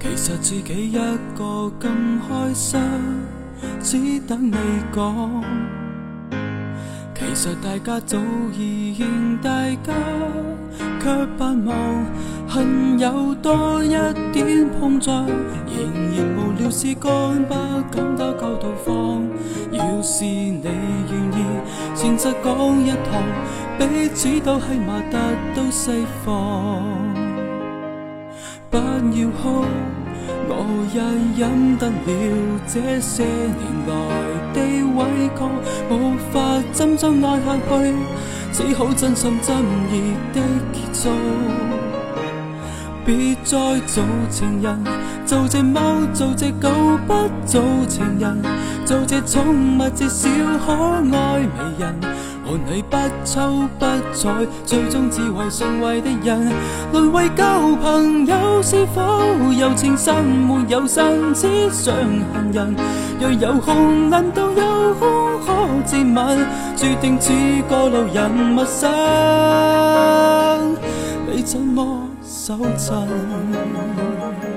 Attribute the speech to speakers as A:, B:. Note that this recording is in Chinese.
A: 其实自己一个更开心，只等你讲。其实大家早已认大家，却盼望恨有多一点碰撞。仍然无聊事干，不敢多沟对方。要是你愿意，诚实讲一趟，彼此都起码得到释放。不要哭，我也忍得了这些年来的委屈，无法真心爱下去，只好真心真意的结束。别再做情人，做只猫，做只狗，不做情人，做只宠物，至少可爱迷人。和你不瞅不睬，最终只为顺位的人，沦为旧朋友，是否有情深没有神，只想恨人。若有空，难道有空可接吻？注定似个路人陌生，你怎么手震？